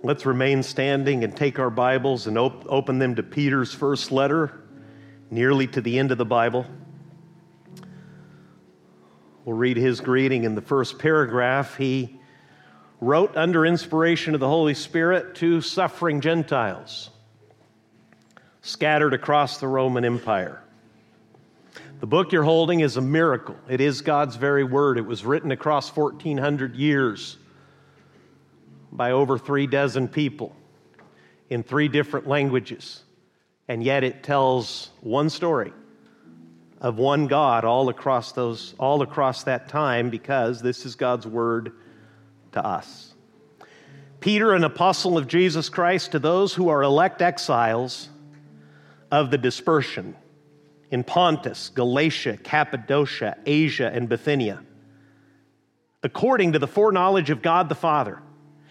Let's remain standing and take our Bibles and op- open them to Peter's first letter, nearly to the end of the Bible. We'll read his greeting in the first paragraph. He wrote under inspiration of the Holy Spirit to suffering Gentiles scattered across the Roman Empire. The book you're holding is a miracle. It is God's very word. It was written across 1,400 years by over three dozen people in three different languages. And yet it tells one story of one God all across those all across that time because this is God's word to us. Peter, an apostle of Jesus Christ, to those who are elect exiles of the dispersion in Pontus, Galatia, Cappadocia, Asia, and Bithynia, according to the foreknowledge of God the Father,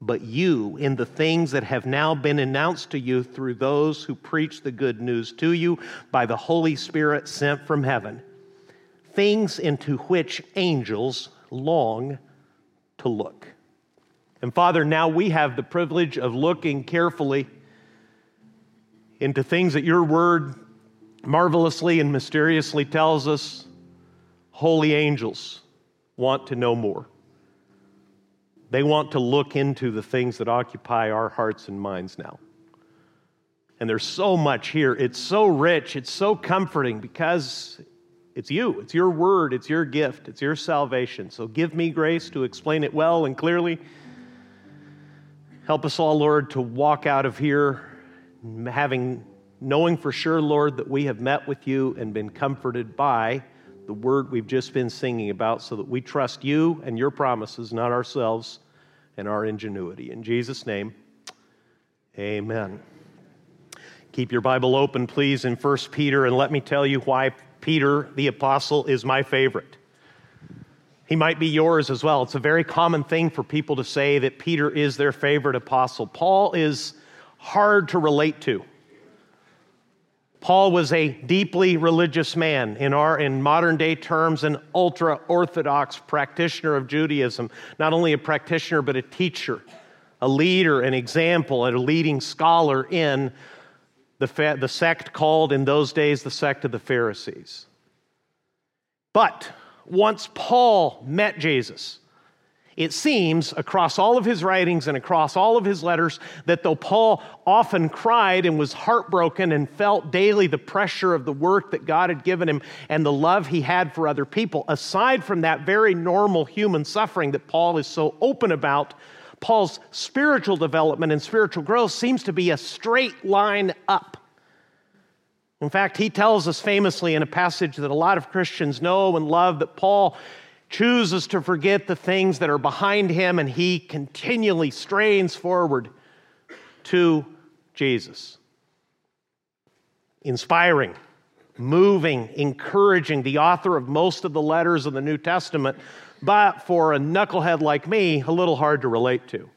but you in the things that have now been announced to you through those who preach the good news to you by the Holy Spirit sent from heaven, things into which angels long to look. And Father, now we have the privilege of looking carefully into things that your word marvelously and mysteriously tells us holy angels want to know more. They want to look into the things that occupy our hearts and minds now. And there's so much here. It's so rich, it's so comforting because it's you, it's your word, it's your gift, it's your salvation. So give me grace to explain it well and clearly. Help us all, Lord, to walk out of here having knowing for sure, Lord, that we have met with you and been comforted by the word we've just been singing about so that we trust you and your promises, not ourselves and our ingenuity. In Jesus' name, amen. Keep your Bible open, please, in 1 Peter, and let me tell you why Peter the Apostle is my favorite. He might be yours as well. It's a very common thing for people to say that Peter is their favorite apostle. Paul is hard to relate to. Paul was a deeply religious man, in, our, in modern day terms, an ultra orthodox practitioner of Judaism. Not only a practitioner, but a teacher, a leader, an example, and a leading scholar in the, the sect called in those days the sect of the Pharisees. But once Paul met Jesus, it seems across all of his writings and across all of his letters that though Paul often cried and was heartbroken and felt daily the pressure of the work that God had given him and the love he had for other people, aside from that very normal human suffering that Paul is so open about, Paul's spiritual development and spiritual growth seems to be a straight line up. In fact, he tells us famously in a passage that a lot of Christians know and love that Paul chooses to forget the things that are behind him, and he continually strains forward to Jesus. inspiring, moving, encouraging, the author of most of the letters of the New Testament, but for a knucklehead like me, a little hard to relate to.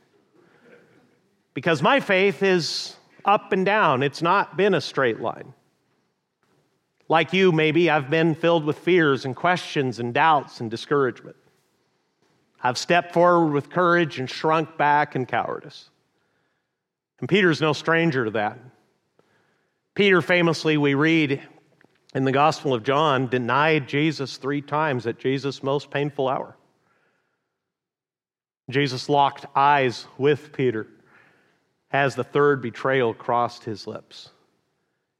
Because my faith is up and down, it's not been a straight line. Like you, maybe, I've been filled with fears and questions and doubts and discouragement. I've stepped forward with courage and shrunk back in cowardice. And Peter's no stranger to that. Peter, famously, we read in the Gospel of John, denied Jesus three times at Jesus' most painful hour. Jesus locked eyes with Peter as the third betrayal crossed his lips.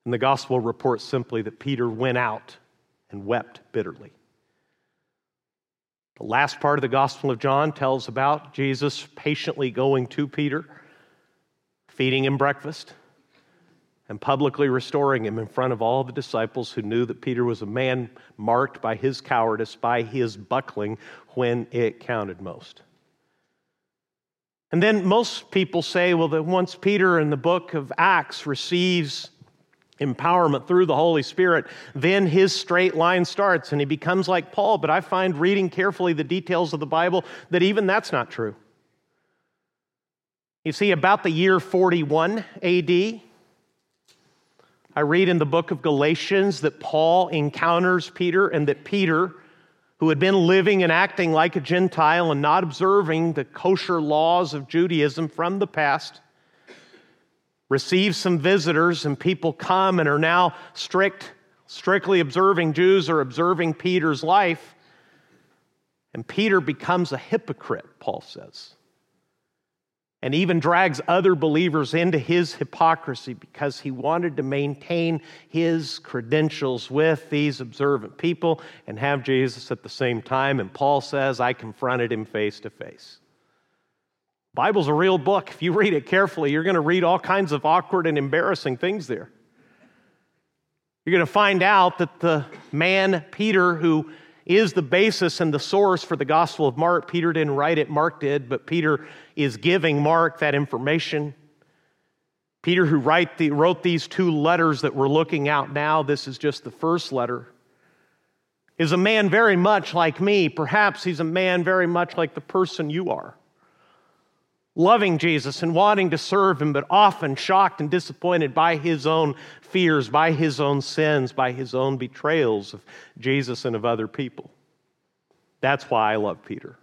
And the gospel reports simply that Peter went out and wept bitterly. The last part of the Gospel of John tells about Jesus patiently going to Peter, feeding him breakfast, and publicly restoring him in front of all the disciples who knew that Peter was a man marked by his cowardice, by his buckling when it counted most. And then most people say, well, that once Peter in the book of Acts receives empowerment through the Holy Spirit, then his straight line starts and he becomes like Paul. But I find reading carefully the details of the Bible that even that's not true. You see, about the year 41 AD, I read in the book of Galatians that Paul encounters Peter and that Peter, who had been living and acting like a Gentile and not observing the kosher laws of Judaism from the past, receive some visitors, and people come and are now strict, strictly observing Jews or observing Peter's life. And Peter becomes a hypocrite, Paul says, and even drags other believers into his hypocrisy because he wanted to maintain his credentials with these observant people and have Jesus at the same time. And Paul says, I confronted him face to face. Bible's a real book. If you read it carefully, you're going to read all kinds of awkward and embarrassing things there. You're going to find out that the man, Peter, who is the basis and the source for the Gospel of Mark, Peter didn't write it, Mark did, but Peter is giving Mark that information. Peter, who the, wrote these two letters that we're looking at now, this is just the first letter, is a man very much like me. Perhaps he's a man very much like the person you are loving Jesus and wanting to serve him, but often shocked and disappointed by his own fears, by his own sins, by his own betrayals of Jesus and of other people. That's why I love Peter.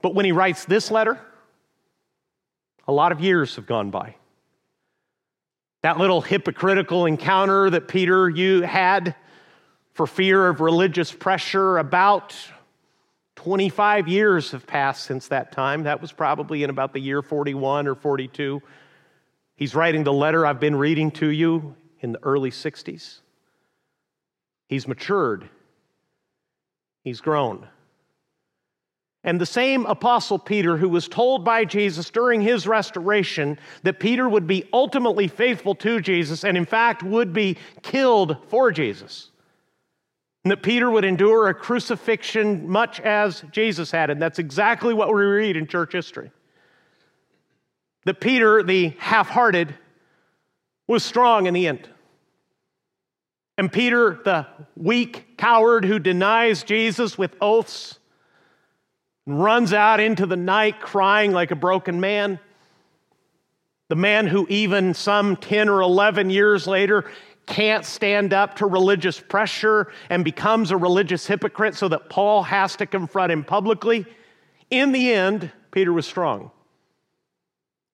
But when he writes this letter, a lot of years have gone by. That little hypocritical encounter that Peter you had for fear of religious pressure about 25 years have passed since that time. That was probably in about the year 41 or 42. He's writing the letter I've been reading to you in the early 60s. He's matured, he's grown. And the same Apostle Peter, who was told by Jesus during his restoration that Peter would be ultimately faithful to Jesus and, in fact, would be killed for Jesus and that Peter would endure a crucifixion much as Jesus had. And that's exactly what we read in church history. That Peter, the half hearted, was strong in the end. And Peter, the weak coward who denies Jesus with oaths, and runs out into the night crying like a broken man. The man who, even some 10 or 11 years later, can't stand up to religious pressure and becomes a religious hypocrite so that Paul has to confront him publicly. In the end, Peter was strong.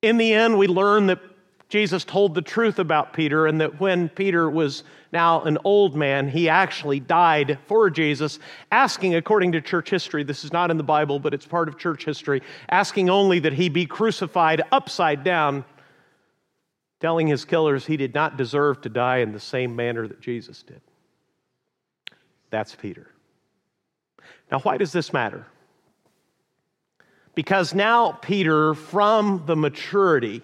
In the end, we learn that Jesus told the truth about Peter and that when Peter was now an old man, he actually died for Jesus, asking, according to church history, this is not in the Bible, but it's part of church history, asking only that he be crucified upside down telling his killers he did not deserve to die in the same manner that Jesus did. That's Peter. Now, why does this matter? Because now Peter, from the maturity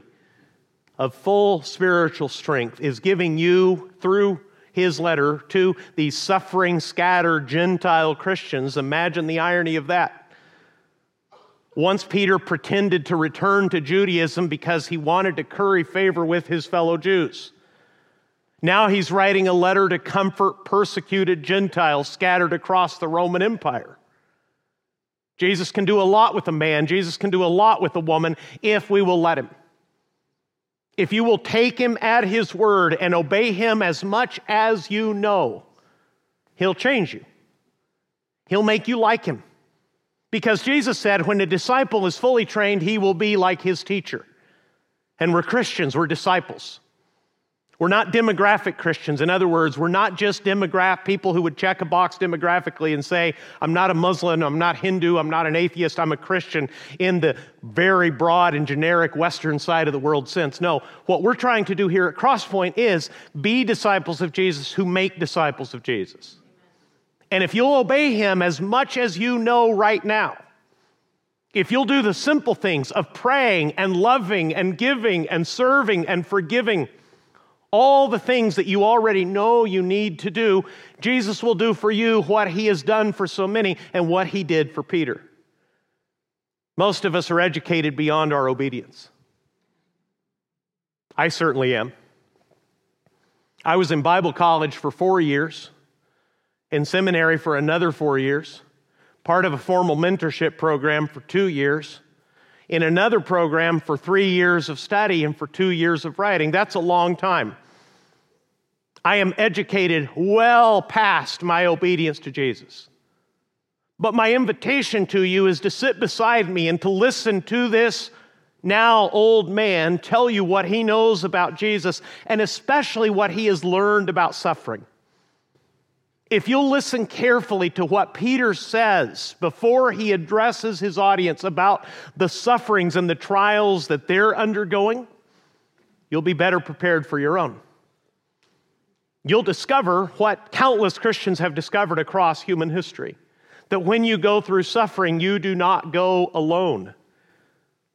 of full spiritual strength, is giving you, through his letter to these suffering, scattered Gentile Christians. Imagine the irony of that. Once Peter pretended to return to Judaism because he wanted to curry favor with his fellow Jews. Now he's writing a letter to comfort persecuted Gentiles scattered across the Roman Empire. Jesus can do a lot with a man, Jesus can do a lot with a woman if we will let him. If you will take him at his word and obey him as much as you know, he'll change you. He'll make you like him. Because Jesus said, when a disciple is fully trained, he will be like his teacher. And we're Christians, we're disciples. We're not demographic Christians. In other words, we're not just demograph people who would check a box demographically and say, I'm not a Muslim, I'm not Hindu, I'm not an atheist, I'm a Christian in the very broad and generic Western side of the world sense. No, what we're trying to do here at Crosspoint is be disciples of Jesus who make disciples of Jesus. And if you'll obey him as much as you know right now, if you'll do the simple things of praying and loving and giving and serving and forgiving, all the things that you already know you need to do, Jesus will do for you what he has done for so many and what he did for Peter. Most of us are educated beyond our obedience. I certainly am. I was in Bible college for four years, in seminary for another four years, part of a formal mentorship program for two years, in another program for three years of study and for two years of writing. That's a long time. I am educated well past my obedience to Jesus. But my invitation to you is to sit beside me and to listen to this now old man tell you what he knows about Jesus and especially what he has learned about suffering. If you'll listen carefully to what Peter says before he addresses his audience about the sufferings and the trials that they're undergoing, you'll be better prepared for your own you'll discover what countless Christians have discovered across human history that when you go through suffering, you do not go alone.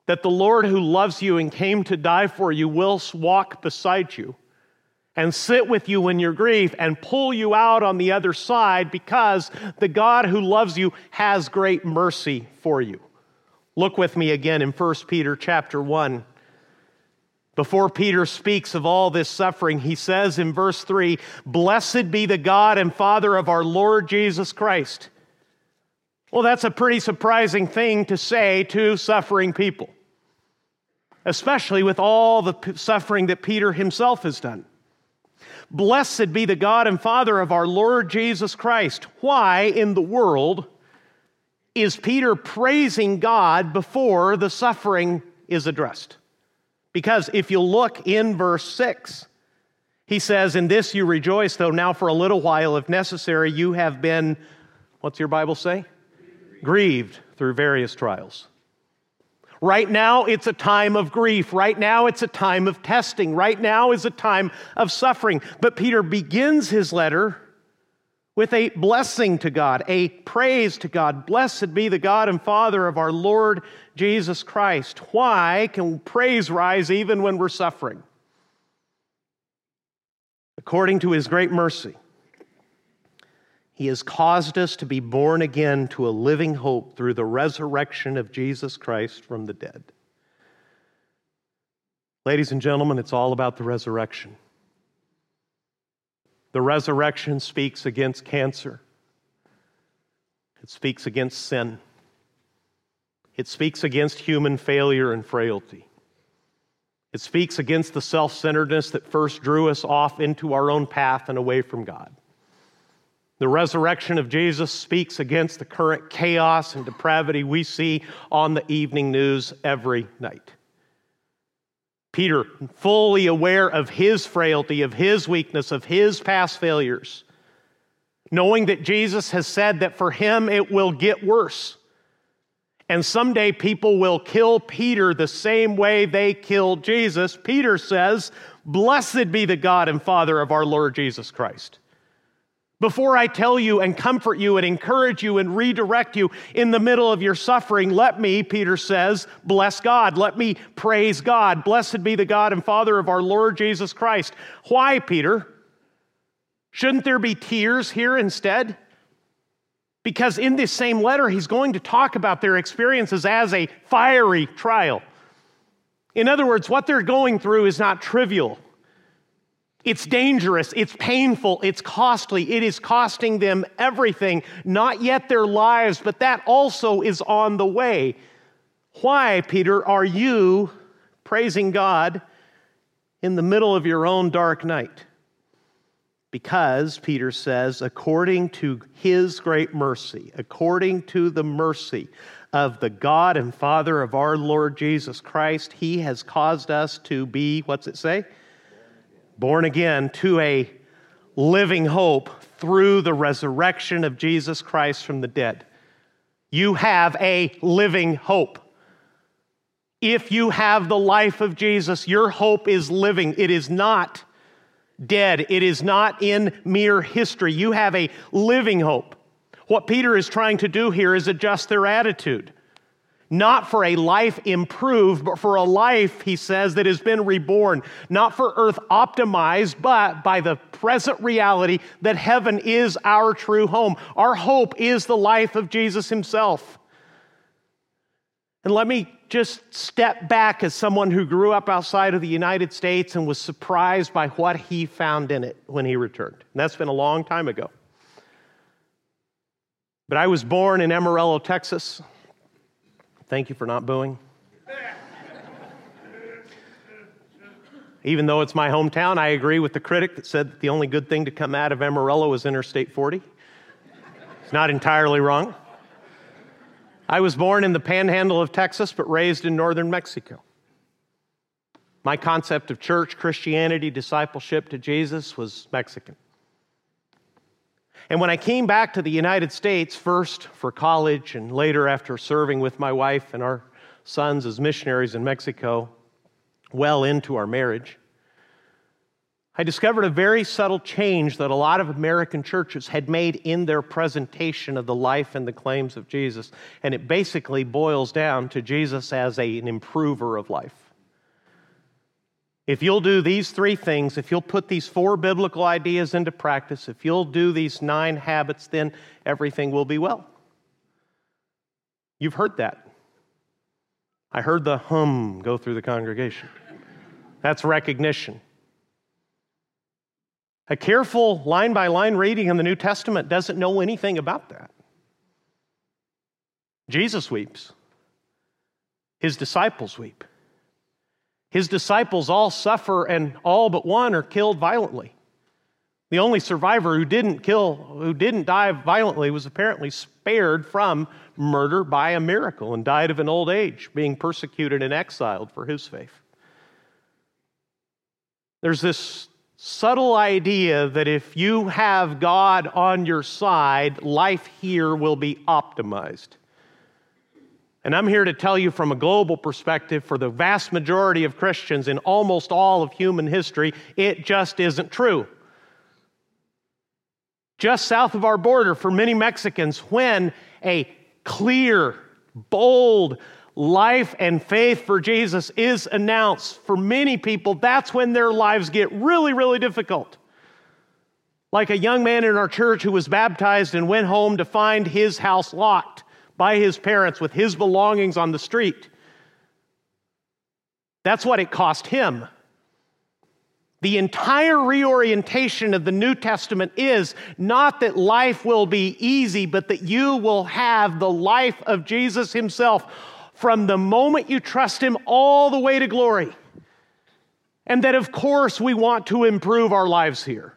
That the Lord who loves you and came to die for you will walk beside you and sit with you in your grief and pull you out on the other side because the God who loves you has great mercy for you. Look with me again in 1 Peter chapter 1 before Peter speaks of all this suffering, he says in verse 3 Blessed be the God and Father of our Lord Jesus Christ. Well, that's a pretty surprising thing to say to suffering people, especially with all the suffering that Peter himself has done. Blessed be the God and Father of our Lord Jesus Christ. Why in the world is Peter praising God before the suffering is addressed? Because if you look in verse 6, he says, In this you rejoice, though now for a little while, if necessary, you have been, what's your Bible say? Grieved, Grieved through various trials. Right now, it's a time of grief. Right now, it's a time of testing. Right now is a time of suffering. But Peter begins his letter with a blessing to God, a praise to God. Blessed be the God and Father of our Lord Jesus Christ. Why can praise rise even when we're suffering? According to his great mercy, he has caused us to be born again to a living hope through the resurrection of Jesus Christ from the dead. Ladies and gentlemen, it's all about the resurrection. The resurrection speaks against cancer, it speaks against sin, it speaks against human failure and frailty. It speaks against the self centeredness that first drew us off into our own path and away from God. The resurrection of Jesus speaks against the current chaos and depravity we see on the evening news every night. Peter, fully aware of his frailty, of his weakness, of his past failures, knowing that Jesus has said that for him it will get worse. And someday people will kill Peter the same way they killed Jesus. Peter says, Blessed be the God and Father of our Lord Jesus Christ before I tell you and comfort you and encourage you and redirect you in the middle of your suffering, let me, Peter says, bless God. Let me praise God. Blessed be the God and Father of our Lord Jesus Christ. Why, Peter? Shouldn't there be tears here instead? Because in this same letter, he's going to talk about their experiences as a fiery trial. In other words, what they're going through is not trivial. It's dangerous, it's painful, it's costly, it is costing them everything, not yet their lives, but that also is on the way. Why, Peter, are you praising God in the middle of your own dark night? Because, Peter says, according to his great mercy, according to the mercy of the God and Father of our Lord Jesus Christ, he has caused us to be, what's it say? Born again to a living hope through the resurrection of Jesus Christ from the dead. You have a living hope. If you have the life of Jesus, your hope is living. It is not dead. It is not in mere history. You have a living hope. What Peter is trying to do here is adjust their attitude. Not for a life improved, but for a life, he says, that has been reborn. Not for earth optimized, but by the present reality that heaven is our true home. Our hope is the life of Jesus himself. And let me just step back as someone who grew up outside of the United States and was surprised by what he found in it when he returned. And that's been a long time ago. But I was born in Amarillo, Texas. Thank you for not booing. Even though it's my hometown, I agree with the critic that said that the only good thing to come out of Amarillo is Interstate 40. It's not entirely wrong. I was born in the panhandle of Texas, but raised in northern Mexico. My concept of church, Christianity, discipleship to Jesus was Mexican. And when I came back to the United States, first for college and later after serving with my wife and our sons as missionaries in Mexico, well into our marriage, I discovered a very subtle change that a lot of American churches had made in their presentation of the life and the claims of Jesus. And it basically boils down to Jesus as a, an improver of life. If you'll do these three things, if you'll put these four biblical ideas into practice, if you'll do these nine habits, then everything will be well. You've heard that. I heard the hum go through the congregation. That's recognition. A careful line by line reading in the New Testament doesn't know anything about that. Jesus weeps, his disciples weep. His disciples all suffer, and all but one are killed violently. The only survivor who didn't kill, who didn't die violently, was apparently spared from murder by a miracle and died of an old age, being persecuted and exiled for his faith. There's this subtle idea that if you have God on your side, life here will be optimized. And I'm here to tell you from a global perspective, for the vast majority of Christians in almost all of human history, it just isn't true. Just south of our border, for many Mexicans, when a clear, bold, life and faith for Jesus is announced, for many people, that's when their lives get really, really difficult. Like a young man in our church who was baptized and went home to find his house locked by his parents with his belongings on the street. That's what it cost him. The entire reorientation of the New Testament is not that life will be easy, but that you will have the life of Jesus himself from the moment you trust Him all the way to glory. And that, of course, we want to improve our lives here.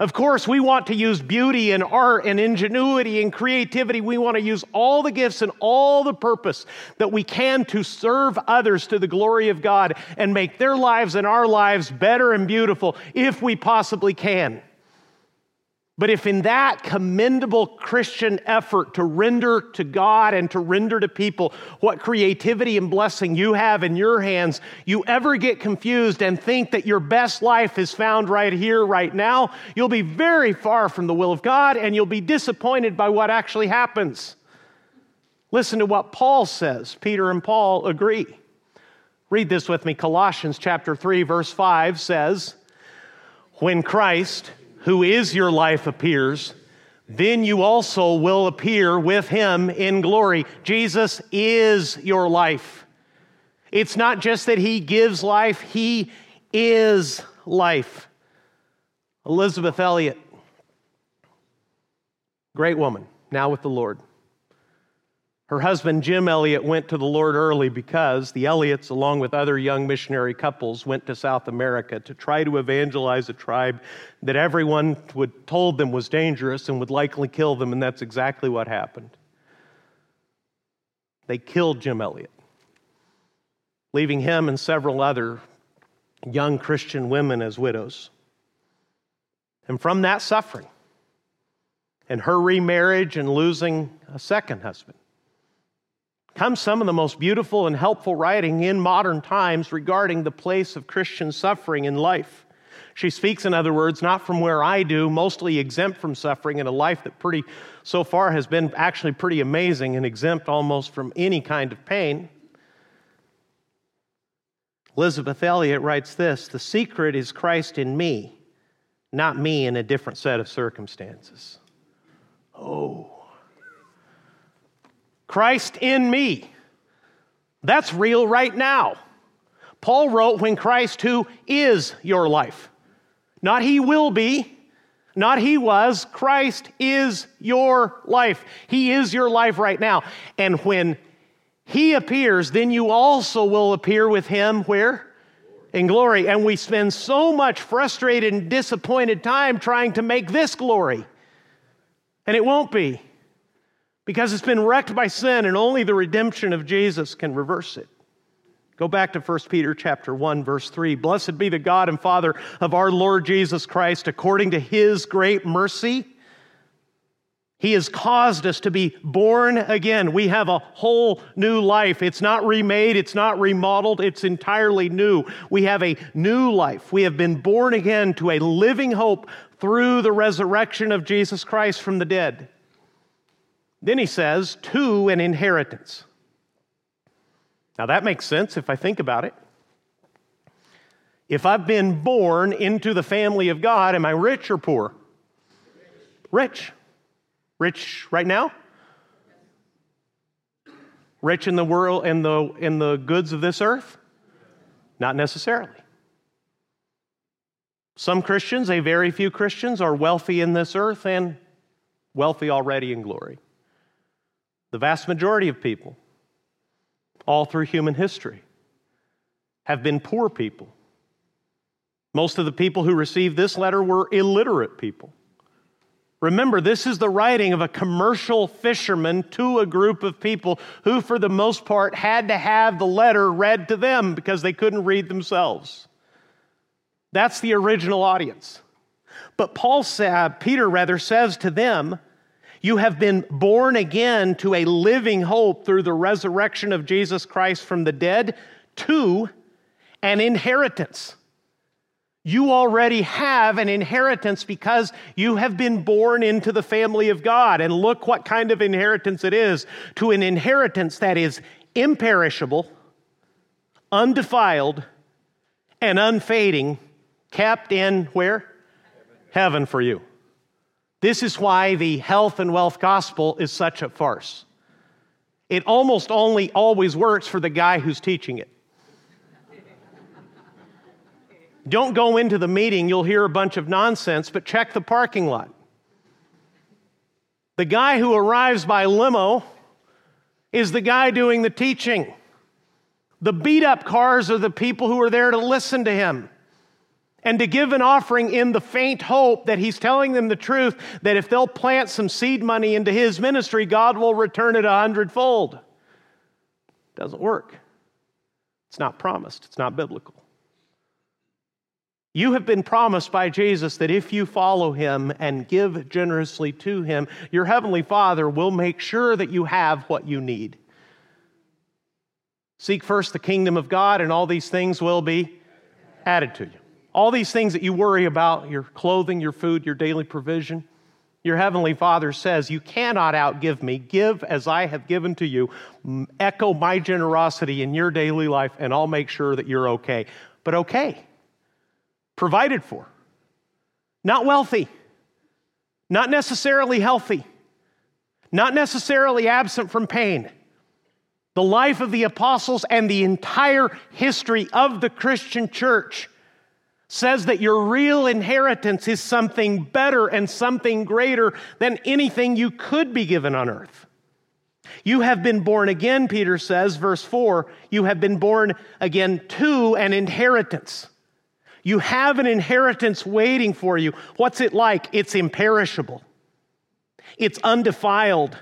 Of course, we want to use beauty and art and ingenuity and creativity. We want to use all the gifts and all the purpose that we can to serve others to the glory of God and make their lives and our lives better and beautiful if we possibly can. But if in that commendable Christian effort to render to God and to render to people what creativity and blessing you have in your hands, you ever get confused and think that your best life is found right here, right now, you'll be very far from the will of God and you'll be disappointed by what actually happens. Listen to what Paul says. Peter and Paul agree. Read this with me. Colossians chapter 3 verse 5 says, "When Christ who is your life, appears, then you also will appear with him in glory. Jesus is your life. It's not just that he gives life, he is life. Elisabeth Elliot, great woman, now with the Lord. Her husband, Jim Elliot, went to the Lord early because the Elliots, along with other young missionary couples, went to South America to try to evangelize a tribe that everyone would, told them was dangerous and would likely kill them, and that's exactly what happened. They killed Jim Elliot, leaving him and several other young Christian women as widows. And from that suffering, and her remarriage and losing a second husband, comes some of the most beautiful and helpful writing in modern times regarding the place of Christian suffering in life. She speaks, in other words, not from where I do, mostly exempt from suffering in a life that pretty so far has been actually pretty amazing and exempt almost from any kind of pain. Elisabeth Elliot writes this The secret is Christ in me, not me in a different set of circumstances. Oh. Christ in me. That's real right now. Paul wrote, When Christ, who is your life, not he will be, not he was, Christ is your life. He is your life right now. And when he appears, then you also will appear with him where? In glory. And we spend so much frustrated and disappointed time trying to make this glory. And it won't be because it's been wrecked by sin and only the redemption of Jesus can reverse it. Go back to 1 Peter chapter 1 verse 3. Blessed be the God and Father of our Lord Jesus Christ according to his great mercy he has caused us to be born again. We have a whole new life. It's not remade, it's not remodeled, it's entirely new. We have a new life. We have been born again to a living hope through the resurrection of Jesus Christ from the dead. Then he says, to an inheritance. Now that makes sense if I think about it. If I've been born into the family of God, am I rich or poor? Rich. Rich right now? Rich in the world in the in the goods of this earth? Not necessarily. Some Christians, a very few Christians, are wealthy in this earth and wealthy already in glory. The vast majority of people, all through human history, have been poor people. Most of the people who received this letter were illiterate people. Remember, this is the writing of a commercial fisherman to a group of people who, for the most part, had to have the letter read to them because they couldn't read themselves. That's the original audience. But Paul said, Peter rather says to them, You have been born again to a living hope through the resurrection of Jesus Christ from the dead to an inheritance you already have an inheritance because you have been born into the family of God. And look what kind of inheritance it is to an inheritance that is imperishable, undefiled, and unfading, kept in where? Heaven, Heaven for you. This is why the health and wealth gospel is such a farce. It almost only always works for the guy who's teaching it. Don't go into the meeting, you'll hear a bunch of nonsense, but check the parking lot. The guy who arrives by limo is the guy doing the teaching. The beat up cars are the people who are there to listen to him and to give an offering in the faint hope that he's telling them the truth that if they'll plant some seed money into his ministry, God will return it a hundredfold. Doesn't work. It's not promised, it's not biblical. You have been promised by Jesus that if you follow him and give generously to him, your heavenly Father will make sure that you have what you need. Seek first the kingdom of God, and all these things will be added to you. All these things that you worry about your clothing, your food, your daily provision your heavenly Father says, You cannot outgive me. Give as I have given to you. Echo my generosity in your daily life, and I'll make sure that you're okay. But okay provided for, not wealthy, not necessarily healthy, not necessarily absent from pain. The life of the apostles and the entire history of the Christian church says that your real inheritance is something better and something greater than anything you could be given on earth. You have been born again, Peter says, verse 4. You have been born again to an inheritance. You have an inheritance waiting for you. What's it like? It's imperishable, it's undefiled,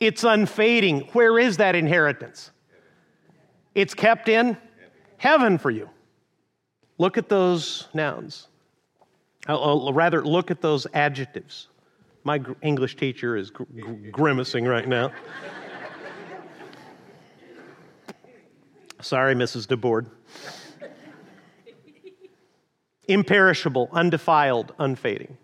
it's unfading. Where is that inheritance? It's kept in heaven for you. Look at those nouns. I'll, rather, look at those adjectives. My English teacher is gr- grimacing right now. Sorry, Mrs. DeBoard. Imperishable, undefiled, unfading.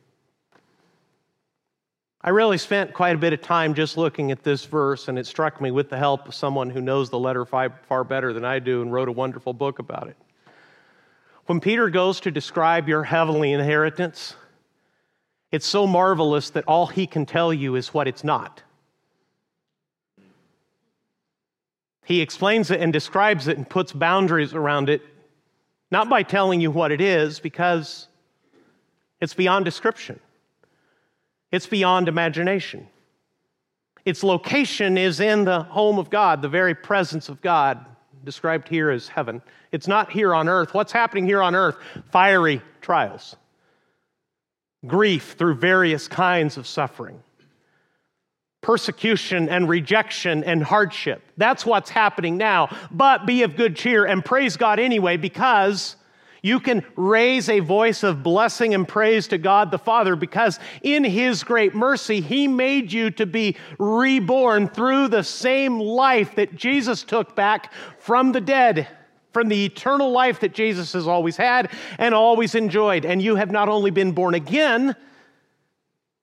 I really spent quite a bit of time just looking at this verse, and it struck me with the help of someone who knows the letter far better than I do and wrote a wonderful book about it. When Peter goes to describe your heavenly inheritance, it's so marvelous that all he can tell you is what it's not. He explains it and describes it and puts boundaries around it, not by telling you what it is, because it's beyond description, it's beyond imagination. Its location is in the home of God, the very presence of God, described here as heaven. It's not here on earth. What's happening here on earth? Fiery trials, grief through various kinds of suffering persecution and rejection and hardship. That's what's happening now. But be of good cheer and praise God anyway because you can raise a voice of blessing and praise to God the Father because in His great mercy, He made you to be reborn through the same life that Jesus took back from the dead. From the eternal life that Jesus has always had and always enjoyed. And you have not only been born again,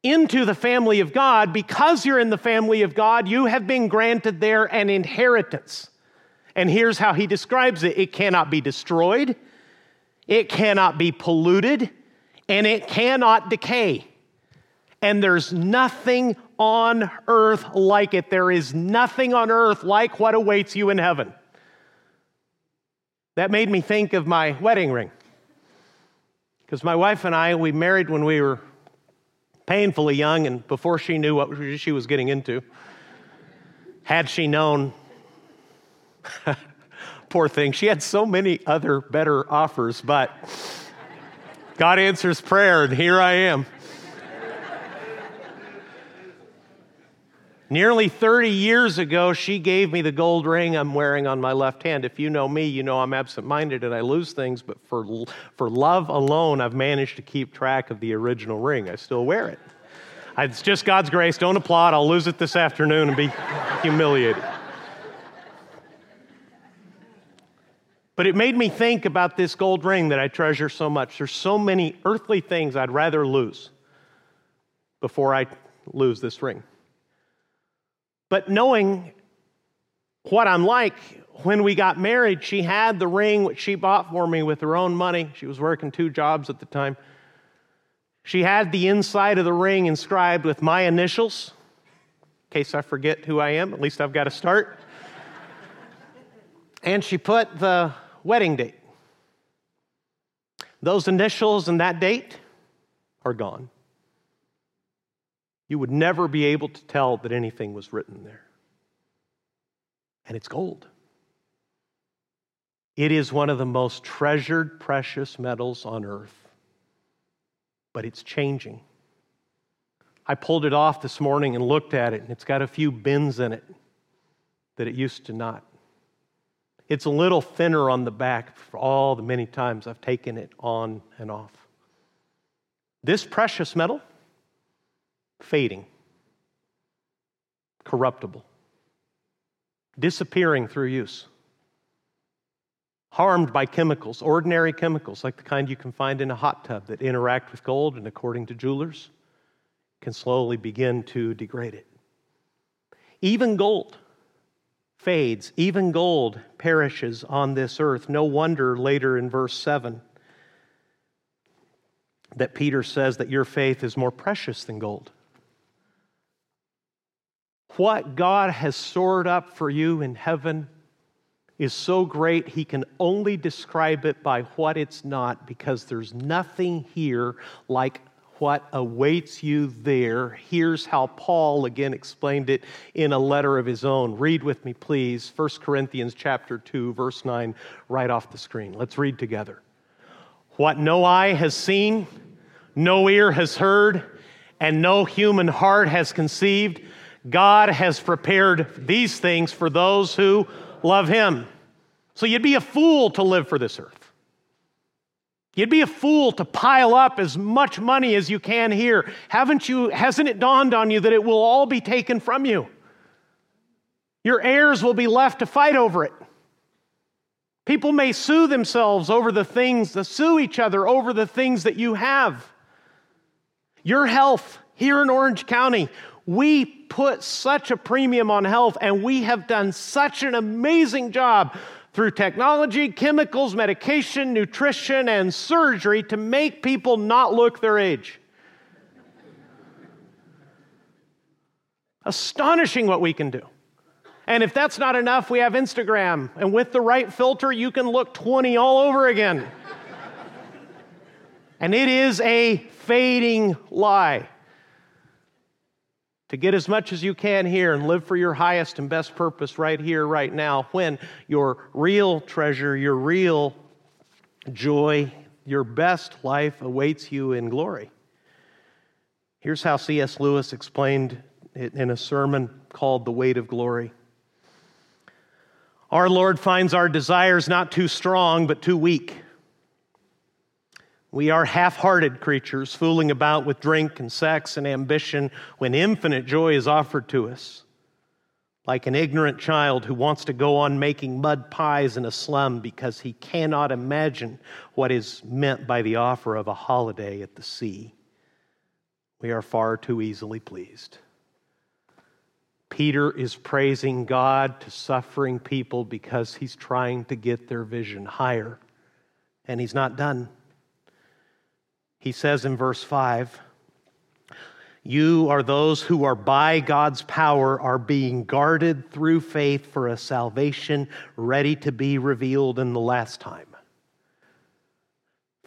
into the family of God, because you're in the family of God, you have been granted there an inheritance. And here's how he describes it it cannot be destroyed, it cannot be polluted, and it cannot decay. And there's nothing on earth like it. There is nothing on earth like what awaits you in heaven. That made me think of my wedding ring. Because my wife and I, we married when we were painfully young and before she knew what she was getting into. Had she known, poor thing, she had so many other better offers, but God answers prayer, and here I am. Nearly 30 years ago, she gave me the gold ring I'm wearing on my left hand. If you know me, you know I'm absent minded and I lose things, but for, for love alone, I've managed to keep track of the original ring. I still wear it. It's just God's grace. Don't applaud. I'll lose it this afternoon and be humiliated. But it made me think about this gold ring that I treasure so much. There's so many earthly things I'd rather lose before I lose this ring. But knowing what I'm like, when we got married, she had the ring which she bought for me with her own money. She was working two jobs at the time. She had the inside of the ring inscribed with my initials, in case I forget who I am. At least I've got a start. and she put the wedding date. Those initials and that date are gone you would never be able to tell that anything was written there. And it's gold. It is one of the most treasured precious metals on earth, but it's changing. I pulled it off this morning and looked at it, and it's got a few bins in it that it used to not. It's a little thinner on the back for all the many times I've taken it on and off. This precious metal, fading, corruptible, disappearing through use, harmed by chemicals, ordinary chemicals like the kind you can find in a hot tub that interact with gold and, according to jewelers, can slowly begin to degrade it. Even gold fades, even gold perishes on this earth. No wonder later in verse 7 that Peter says that your faith is more precious than gold what God has stored up for you in heaven is so great he can only describe it by what it's not because there's nothing here like what awaits you there. Here's how Paul again explained it in a letter of his own. Read with me please 1 Corinthians chapter 2 verse 9 right off the screen. Let's read together. What no eye has seen, no ear has heard, and no human heart has conceived, God has prepared these things for those who love him. So you'd be a fool to live for this earth. You'd be a fool to pile up as much money as you can here. Haven't you, hasn't it dawned on you that it will all be taken from you? Your heirs will be left to fight over it. People may sue themselves over the things, to sue each other over the things that you have. Your health here in Orange County we put such a premium on health, and we have done such an amazing job through technology, chemicals, medication, nutrition, and surgery to make people not look their age. Astonishing what we can do. And if that's not enough, we have Instagram. And with the right filter, you can look 20 all over again. and it is a fading lie to get as much as you can here and live for your highest and best purpose right here, right now, when your real treasure, your real joy, your best life awaits you in glory. Here's how C.S. Lewis explained it in a sermon called The Weight of Glory. Our Lord finds our desires not too strong, but too weak. We are half hearted creatures fooling about with drink and sex and ambition when infinite joy is offered to us. Like an ignorant child who wants to go on making mud pies in a slum because he cannot imagine what is meant by the offer of a holiday at the sea. We are far too easily pleased. Peter is praising God to suffering people because he's trying to get their vision higher, and he's not done. He says in verse 5 You are those who are by God's power are being guarded through faith for a salvation ready to be revealed in the last time.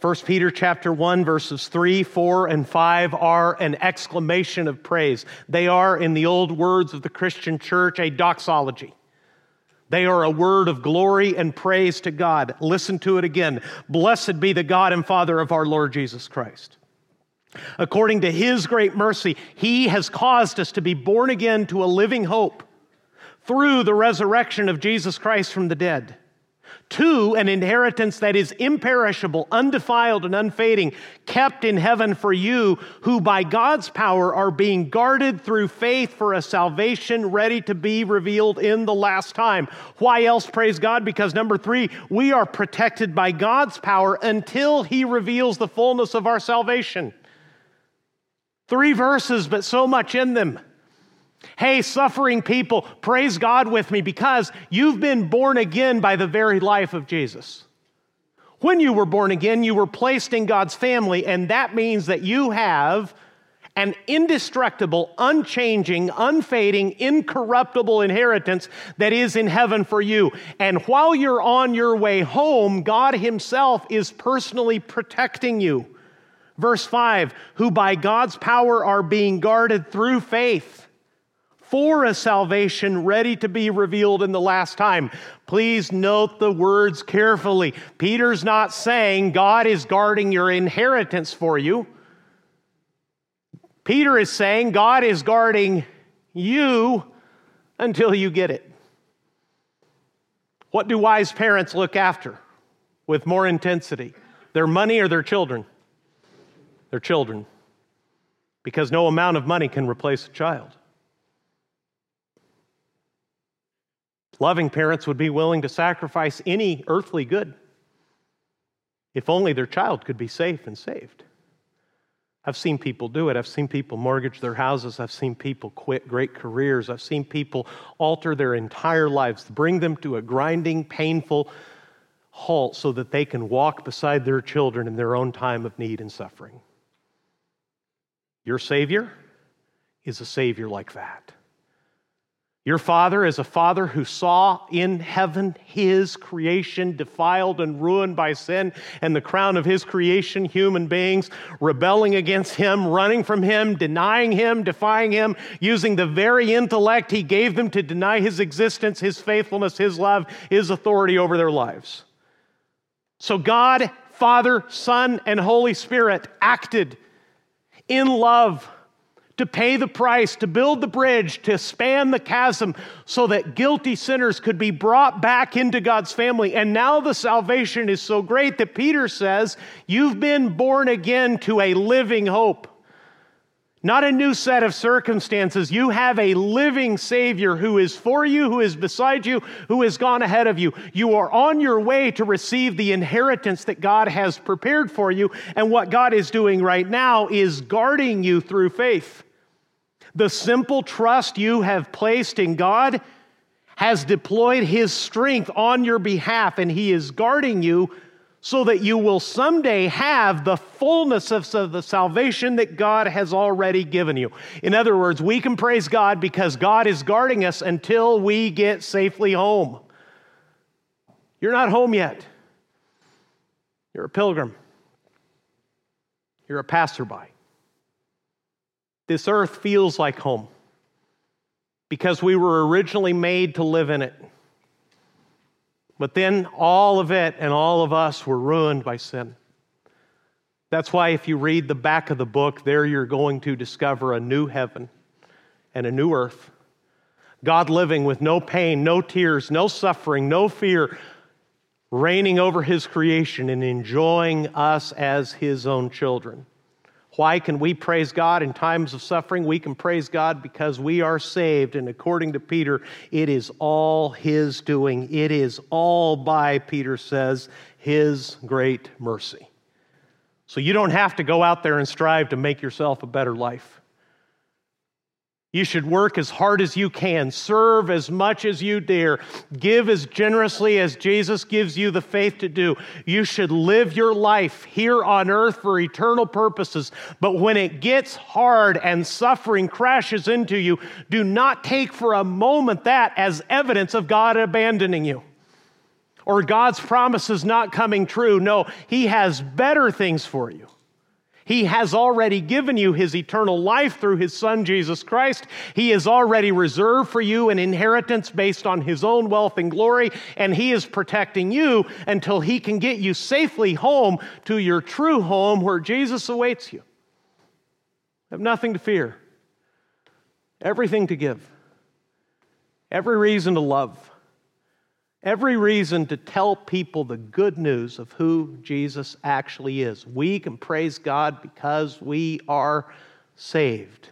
1 Peter chapter 1 verses 3, 4 and 5 are an exclamation of praise. They are in the old words of the Christian church a doxology. They are a word of glory and praise to God. Listen to it again. Blessed be the God and Father of our Lord Jesus Christ. According to his great mercy, he has caused us to be born again to a living hope through the resurrection of Jesus Christ from the dead Two, an inheritance that is imperishable, undefiled, and unfading, kept in heaven for you, who by God's power are being guarded through faith for a salvation ready to be revealed in the last time. Why else praise God? Because number three, we are protected by God's power until He reveals the fullness of our salvation. Three verses, but so much in them. Hey, suffering people, praise God with me because you've been born again by the very life of Jesus. When you were born again, you were placed in God's family, and that means that you have an indestructible, unchanging, unfading, incorruptible inheritance that is in heaven for you. And while you're on your way home, God Himself is personally protecting you. Verse 5 who by God's power are being guarded through faith for a salvation ready to be revealed in the last time. Please note the words carefully. Peter's not saying God is guarding your inheritance for you. Peter is saying God is guarding you until you get it. What do wise parents look after with more intensity? Their money or their children? Their children. Because no amount of money can replace a child. Loving parents would be willing to sacrifice any earthly good if only their child could be safe and saved. I've seen people do it. I've seen people mortgage their houses. I've seen people quit great careers. I've seen people alter their entire lives, bring them to a grinding, painful halt so that they can walk beside their children in their own time of need and suffering. Your Savior is a Savior like that. Your father is a father who saw in heaven his creation defiled and ruined by sin, and the crown of his creation, human beings, rebelling against him, running from him, denying him, defying him, using the very intellect he gave them to deny his existence, his faithfulness, his love, his authority over their lives. So God, Father, Son, and Holy Spirit acted in love to pay the price, to build the bridge, to span the chasm so that guilty sinners could be brought back into God's family. And now the salvation is so great that Peter says, You've been born again to a living hope. Not a new set of circumstances. You have a living Savior who is for you, who is beside you, who has gone ahead of you. You are on your way to receive the inheritance that God has prepared for you. And what God is doing right now is guarding you through faith. The simple trust you have placed in God has deployed His strength on your behalf, and He is guarding you so that you will someday have the fullness of the salvation that God has already given you. In other words, we can praise God because God is guarding us until we get safely home. You're not home yet. You're a pilgrim. You're a passerby. This earth feels like home because we were originally made to live in it. But then all of it and all of us were ruined by sin. That's why, if you read the back of the book, there you're going to discover a new heaven and a new earth. God living with no pain, no tears, no suffering, no fear, reigning over his creation and enjoying us as his own children. Why can we praise God in times of suffering? We can praise God because we are saved. And according to Peter, it is all His doing. It is all by, Peter says, His great mercy. So you don't have to go out there and strive to make yourself a better life. You should work as hard as you can, serve as much as you dare, give as generously as Jesus gives you the faith to do. You should live your life here on earth for eternal purposes. But when it gets hard and suffering crashes into you, do not take for a moment that as evidence of God abandoning you or God's promises not coming true. No, He has better things for you. He has already given you his eternal life through his son Jesus Christ. He has already reserved for you an inheritance based on his own wealth and glory, and he is protecting you until he can get you safely home to your true home where Jesus awaits you. Have nothing to fear, everything to give, every reason to love every reason to tell people the good news of who Jesus actually is. We can praise God because we are saved.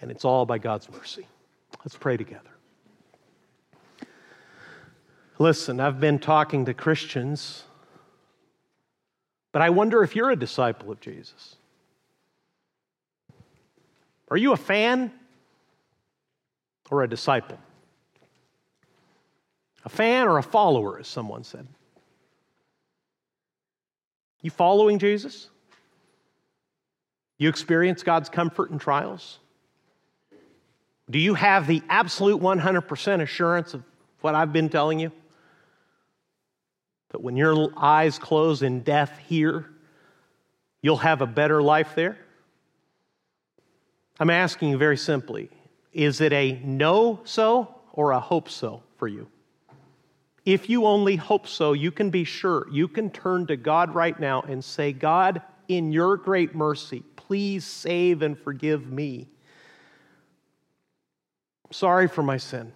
And it's all by God's mercy. Let's pray together. Listen, I've been talking to Christians, but I wonder if you're a disciple of Jesus. Are you a fan or a disciple? A fan or a follower, as someone said. You following Jesus? You experience God's comfort in trials? Do you have the absolute 100% assurance of what I've been telling you? That when your eyes close in death here, you'll have a better life there? I'm asking you very simply is it a know so or a hope so for you? If you only hope so, you can be sure you can turn to God right now and say, God, in your great mercy, please save and forgive me. Sorry for my sin.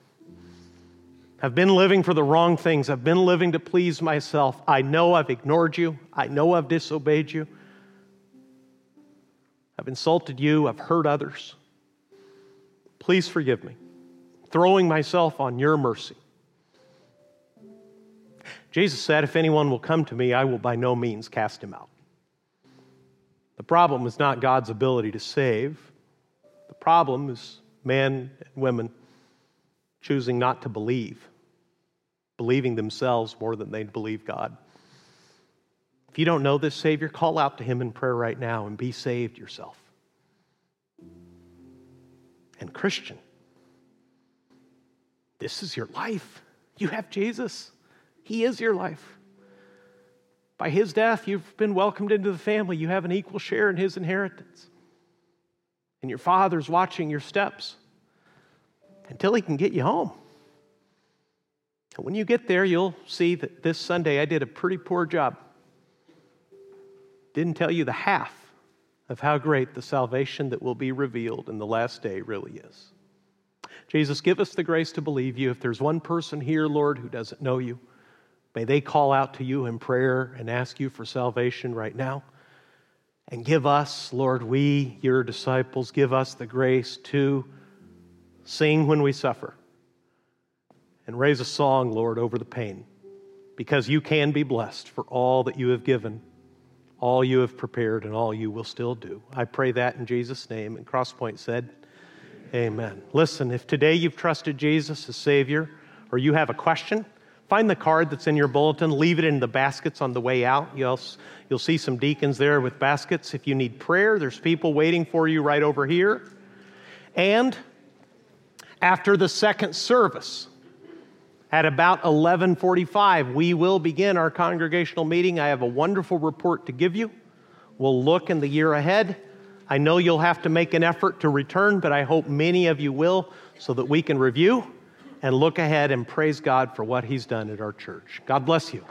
I've been living for the wrong things. I've been living to please myself. I know I've ignored you. I know I've disobeyed you. I've insulted you. I've hurt others. Please forgive me. Throwing myself on your mercy. Jesus said, If anyone will come to me, I will by no means cast him out. The problem is not God's ability to save, the problem is men and women choosing not to believe, believing themselves more than they believe God. If you don't know this Savior, call out to Him in prayer right now and be saved yourself. And Christian, this is your life. You have Jesus, He is your life. By His death, you've been welcomed into the family. You have an equal share in His inheritance. And your Father's watching your steps until He can get you home. And when you get there, you'll see that this Sunday I did a pretty poor job. Didn't tell you the half of how great the salvation that will be revealed in the last day really is. Jesus, give us the grace to believe you. If there's one person here, Lord, who doesn't know you, may they call out to you in prayer and ask you for salvation right now. And give us, Lord, we, your disciples, give us the grace to sing when we suffer and raise a song, Lord, over the pain, because you can be blessed for all that you have given, all you have prepared, and all you will still do. I pray that in Jesus' name. And Crosspoint said, Amen. Listen, if today you've trusted Jesus as Savior, or you have a question, find the card that's in your bulletin, leave it in the baskets on the way out. You'll, you'll see some deacons there with baskets. If you need prayer, there's people waiting for you right over here. And after the second service, at about 11:45, we will begin our congregational meeting. I have a wonderful report to give you. We'll look in the year ahead I know you'll have to make an effort to return, but I hope many of you will so that we can review and look ahead and praise God for what He's done at our church. God bless you.